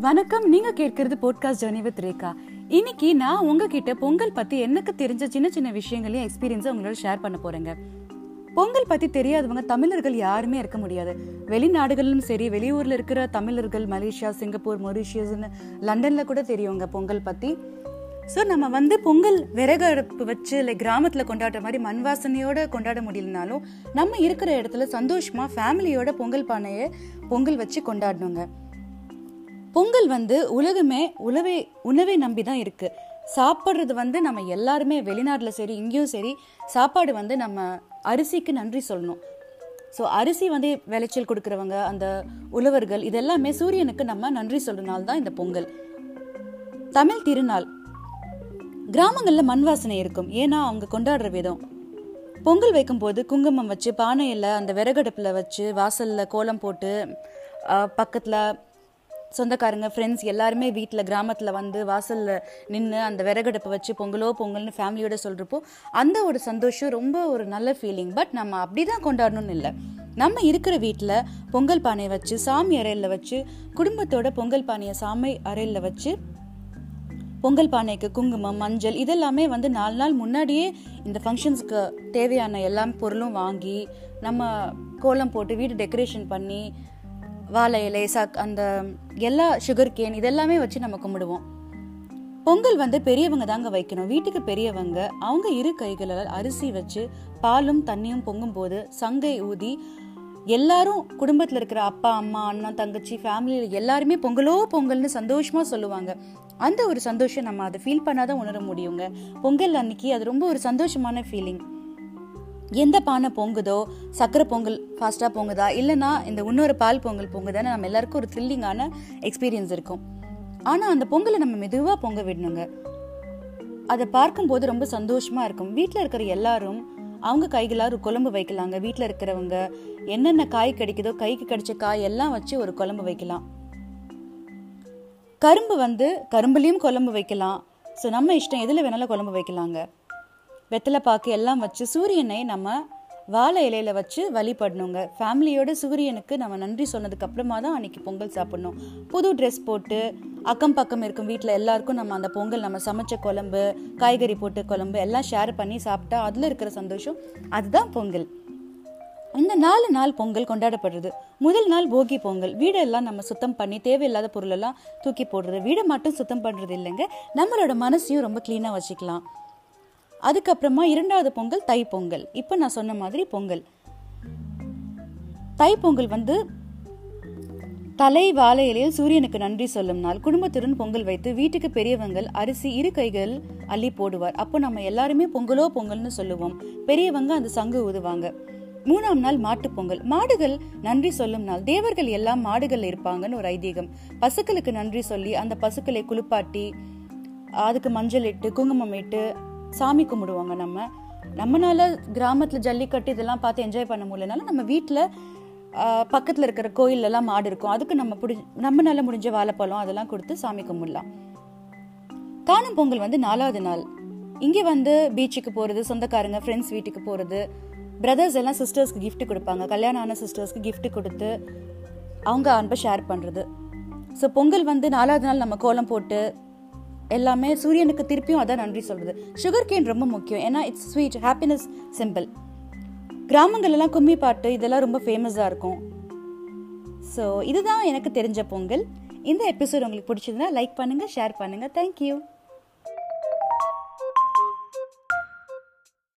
வணக்கம் நீங்க கேட்கறது போட்காஸ்ட் ஜர்னி வித் ரேகா. இன்னைக்கு நான் உங்ககிட்ட பொங்கல் பத்தி எனக்கு தெரிஞ்ச சின்ன சின்ன விஷயங்களையும் எக்ஸ்பீரியன்ஸை உங்களோட ஷேர் பண்ண போறேங்க. பொங்கல் பத்தி தெரியாதவங்க தமிழர்கள் யாருமே இருக்க முடியாது. வெளிநாடுகளிலும் சரி வெளியூர்ல இருக்கிற தமிழர்கள் மலேசியா சிங்கப்பூர் மொரிஷியஸ்னு லண்டன்ல கூட தெரியுங்க பொங்கல் பத்தி. ஸோ நம்ம வந்து பொங்கல் விறகு அடுப்பு வச்சு இல்லை கிராமத்தில் கொண்டாடுற மாதிரி மண் வாசனையோட கொண்டாட முடியலனாலும் நம்ம இருக்கிற இடத்துல சந்தோஷமா ஃபேமிலியோட பொங்கல் பானையை பொங்கல் வச்சு கொண்டாடணுங்க. பொங்கல் வந்து உலகமே உணவை உணவை நம்பி தான் இருக்கு. சாப்பிட்றது வந்து நம்ம எல்லாருமே வெளிநாட்டில் சரி இங்கேயும் சரி சாப்பாடு வந்து நம்ம அரிசிக்கு நன்றி சொல்லணும். ஸோ அரிசி வந்து விளைச்சல் கொடுக்குறவங்க அந்த உழவர்கள் இதெல்லாமே சூரியனுக்கு நம்ம நன்றி சொல்ற நாள் தான் இந்த பொங்கல். தமிழ் திருநாள். கிராமங்களில் மண் வாசனை இருக்கும். ஏன்னா அவங்க கொண்டாடுற விதம். பொங்கல் வைக்கும்போது குங்குமம் வச்சு பானையில் அந்த விறகடுப்பில் வச்சு வாசலில் கோலம் போட்டு பக்கத்தில் சொந்தக்காரங்க ஃப்ரெண்ட்ஸ் எல்லாருமே வீட்டில் கிராமத்தில் வந்து வாசலில் நின்று அந்த விறகடுப்பை வச்சு பொங்கலோ பொங்கல்னு ஃபேமிலியோட சொல்கிறப்போ அந்த ஒரு சந்தோஷம் ரொம்ப ஒரு நல்ல ஃபீலிங் பட் நம்ம அப்படி தான் கொண்டாடணும்னு இல்லை. நம்ம இருக்கிற வீட்டில் பொங்கல் பானையை வச்சு சாமி அறையில் வச்சு குடும்பத்தோட பொங்கல் பானையை சாமி அறையில் வச்சு பொங்கல் பானைக்கு குங்குமம் மஞ்சள் இதெல்லாமே வந்து நாலு நாள் முன்னாடியே இந்த ஃபங்க்ஷன்ஸ்க்கு தேவையான எல்லா பொருளும் வாங்கி நம்ம கோலம் போட்டு வீடு டெக்கரேஷன் பண்ணி வாழை இலை சக் அந்த எல்லா சுகர் கேன் இதெல்லாமே வச்சு நம்ம கும்பிடுவோம். பொங்கல் வந்து பெரியவங்க தாங்க வைக்கணும். வீட்டுக்கு பெரியவங்க அவங்க இரு கைகளால் அரிசி வச்சு பாலும் தண்ணியும் பொங்கும் போது சங்கை ஊதி எல்லாரும் குடும்பத்தில் இருக்கிற அப்பா அம்மா அண்ணன் தங்கச்சி ஃபேமிலியில் எல்லாருமே பொங்கலோ பொங்கல்னு சந்தோஷமா சொல்லுவாங்க. அந்த ஒரு சந்தோஷம் நம்ம அதை ஃபீல் பண்ணாதான் உணர முடியுங்க. பொங்கல் அன்னைக்கு அது ரொம்ப ஒரு சந்தோஷமான ஃபீலிங் எந்த பானை பொங்குதோ சக்கரை பொங்கல் ஃபாஸ்ட்டாக பொங்குதா இல்லைனா இந்த இன்னொரு பால் பொங்கல் பொங்குதான்னு நம்ம எல்லாருக்கும் ஒரு த்ரில்லிங்கான எக்ஸ்பீரியன்ஸ் இருக்கும். ஆனால் அந்த பொங்கலை நம்ம மெதுவாக பொங்க விடணுங்க. அதை பார்க்கும்போது ரொம்ப சந்தோஷமாக இருக்கும். வீட்டில் இருக்கிற எல்லாரும் அவங்க கைகளால் ஒரு குழம்பு வைக்கலாங்க. வீட்டில் இருக்கிறவங்க என்னென்ன காய் கிடைக்குதோ கைக்கு கிடைச்ச காய் எல்லாம் வச்சு ஒரு குழம்பு வைக்கலாம். கரும்பு வந்து கரும்புலேயும் குழம்பு வைக்கலாம். ஸோ நம்ம இஷ்டம் எதில் வேணாலும் குழம்பு வைக்கலாங்க. வெத்தலை பாக்கு எல்லாம் வச்சு சூரியனை நம்ம வாழை இலையில வச்சு வழிபடணுங்க. ஃபேமிலியோட சூரியனுக்கு நம்ம நன்றி சொன்னதுக்கு அப்புறமா தான் அன்னைக்கு பொங்கல் சாப்பிடணும். புது ட்ரெஸ் போட்டு அக்கம் பக்கம் இருக்கும் வீட்டில் எல்லாருக்கும் நம்ம அந்த பொங்கல் நம்ம சமைச்ச குழம்பு காய்கறி போட்டு குழம்பு எல்லாம் ஷேர் பண்ணி சாப்பிட்டா அதில் இருக்கிற சந்தோஷம் அதுதான் பொங்கல். இந்த நாலு நாள் பொங்கல் கொண்டாடப்படுறது. முதல் நாள் போகி பொங்கல். வீடெல்லாம் நம்ம சுத்தம் பண்ணி தேவையில்லாத பொருளெல்லாம் தூக்கி போடுறது. வீடை மட்டும் சுத்தம் பண்ணுறது இல்லைங்க. நம்மளோட மனசையும் ரொம்ப க்ளீனாக வச்சுக்கலாம். அதுக்கப்புறமா இரண்டாவது பொங்கல் தை பொங்கல். இப்போ நான் சொன்ன மாதிரி பொங்கல். தை பொங்கல் வந்து தலை வாழை இலையில் சூரியனுக்கு நன்றி சொல்லும் நாள். குடும்பத்துடன் பொங்கல் வைத்து வீட்டுக்கு பெரியவங்கள் அரிசி இரு கைகள் அள்ளி போடுவார். அப்போ நம்ம எல்லாருமே பொங்கலோ பொங்கல்னு சொல்லுவோம். பெரியவங்க அந்த சங்கு ஊதுவாங்க. மூணாம் நாள் மாட்டு பொங்கல். மாடுகள் நன்றி சொல்லும் நாள். தேவர்கள் எல்லாம் மாடுகள் இருப்பாங்கன்னு ஒரு ஐதீகம். பசுக்களுக்கு நன்றி சொல்லி அந்த பசுக்களை குளிப்பாட்டி அதுக்கு மஞ்சள் இட்டு குங்குமம் இட்டு சாமி கும்பிடுவாங்க நம்ம. நம்மளால கிராமத்தில் ஜல்லிக்கட்டு இதெல்லாம் பார்த்து என்ஜாய் பண்ண முடியலனால நம்ம வீட்டில் பக்கத்தில் இருக்கிற கோயிலெல்லாம் மாடு இருக்கும். அதுக்கு நம்ம பிடி நம்மளால முடிஞ்ச வாழைப்பழம் அதெல்லாம் கொடுத்து சாமி கும்பிடலாம். காணும் பொங்கல் வந்து நாலாவது நாள். இங்கே வந்து பீச்சுக்கு போகிறது சொந்தக்காரங்க ஃப்ரெண்ட்ஸ் வீட்டுக்கு போகிறது பிரதர்ஸ் எல்லாம் சிஸ்டர்ஸ்க்கு கிஃப்ட் கொடுப்பாங்க. கல்யாணம் ஆன சிஸ்டர்ஸ்க்கு கிஃப்ட் கொடுத்து அவங்க அன்பை ஷேர் பண்ணுறது ஸோ பொங்கல் வந்து நாலாவது நாள் நம்ம கோலம் போட்டு எல்லாமே சூரியனுக்கு திருப்பியும் அதான் நன்றி சொல்கிறது சுகர் கேன் ரொம்ப முக்கியம். ஏன்னா இட்ஸ் ஸ்வீட் ஹாப்பினஸ் சிம்பிள் கிராமங்கள்லாம் கும்மி பாட்டு இதெல்லாம் ரொம்ப ஃபேமஸாக இருக்கும். ஸோ இதுதான் எனக்கு தெரிஞ்ச பொங்கல். இந்த எபிசோட் உங்களுக்கு பிடிச்சதுன்னா லைக் பண்ணுங்கள் ஷேர் பண்ணுங்கள் தேங்க்யூ